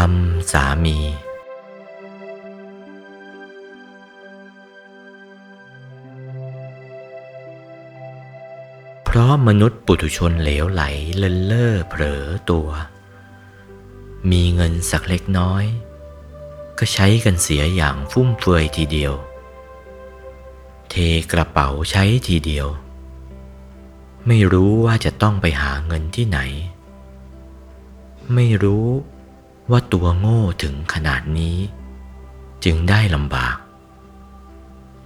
ามี เพราะมนุษย์ปุถุชนเหลวไหลเลินเล่อเผลอตัว มีเงินสักเล็กน้อย ก็ใช้กันเสียอย่างฟุ่มเฟือยทีเดียว เทกระเป๋าใช้ทีเดียว ไม่รู้ว่าจะต้องไปหาเงินที่ไหน ไม่รู้ ว่าตัวโง่ถึงขนาดนี้ จึงได้ลำบาก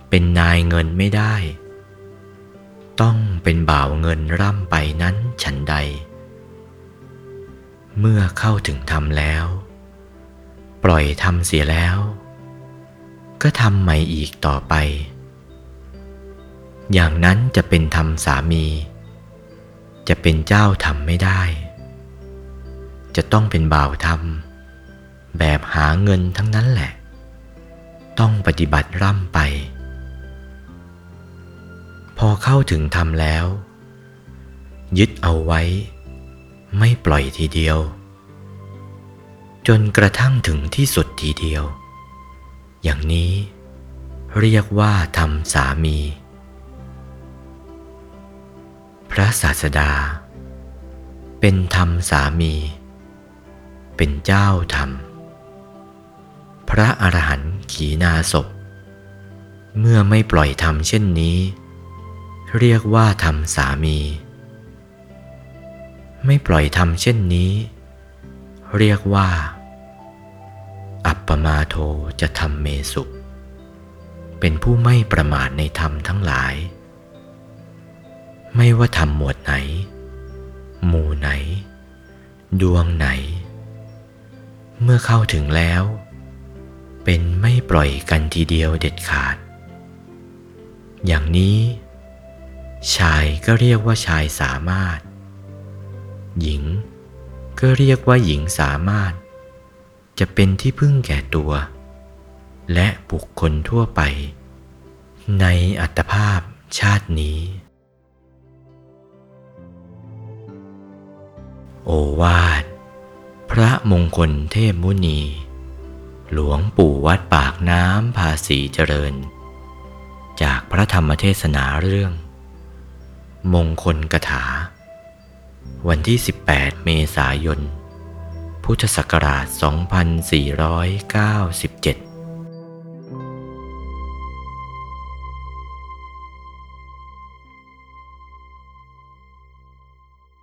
เป็นนายเงินไม่ได้ ต้องเป็นบ่าวเงินร่ำไปนั้นฉันใด เมื่อเข้าถึงทำแล้ว ปล่อยทำเสียแล้ว ก็ทำใหม่อีกต่อไป อย่างนั้นจะเป็นธรรมสามี จะเป็นเจ้าทำไม่ได้จะต้องเป็นบ่าวทำ แบบหาเงินทั้งนั้นแหละ ต้องปฏิบัติร่ำไป พอเข้าถึงธรรมแล้ว ยึดเอาไว้ ไม่ปล่อยทีเดียว จนกระทั่งถึงที่สุดทีเดียว อย่างนี้เรียกว่าธรรมสามี พระศาสดา เป็นธรรมสามี เป็นเจ้าธรรม พระอรหันต์ขีนาศพ เมื่อไม่ปล่อยธรรมเช่นนี้ เรียกว่าธรรมสามี ไม่ปล่อยธรรมเช่นนี้ เรียกว่า อัปปมาโทจะทำเมสุ เป็นผู้ไม่ประมาทในธรรมทั้งหลาย ไม่ว่าธรรมหมวดไหน หมู่ไหน ดวงไหน เมื่อเข้าถึงแล้ว เป็นไม่ปล่อยกันทีเดียวเด็ดขาด อย่างนี้ ชายก็เรียกว่าชายสามารถ หญิงก็เรียกว่าหญิงสามารถ จะเป็นที่พึ่งแก่ตัว และบุคคลทั่วไป ในอัตภาพชาตินี้ โอวาท พระมงคลเทพมุนี หลวงปู่วัดปากน้ำภาษีเจริญ จากพระธรรมเทศนาเรื่อง มงคลกถา วันที่ 18 เมษายน พุทธศักราช 2497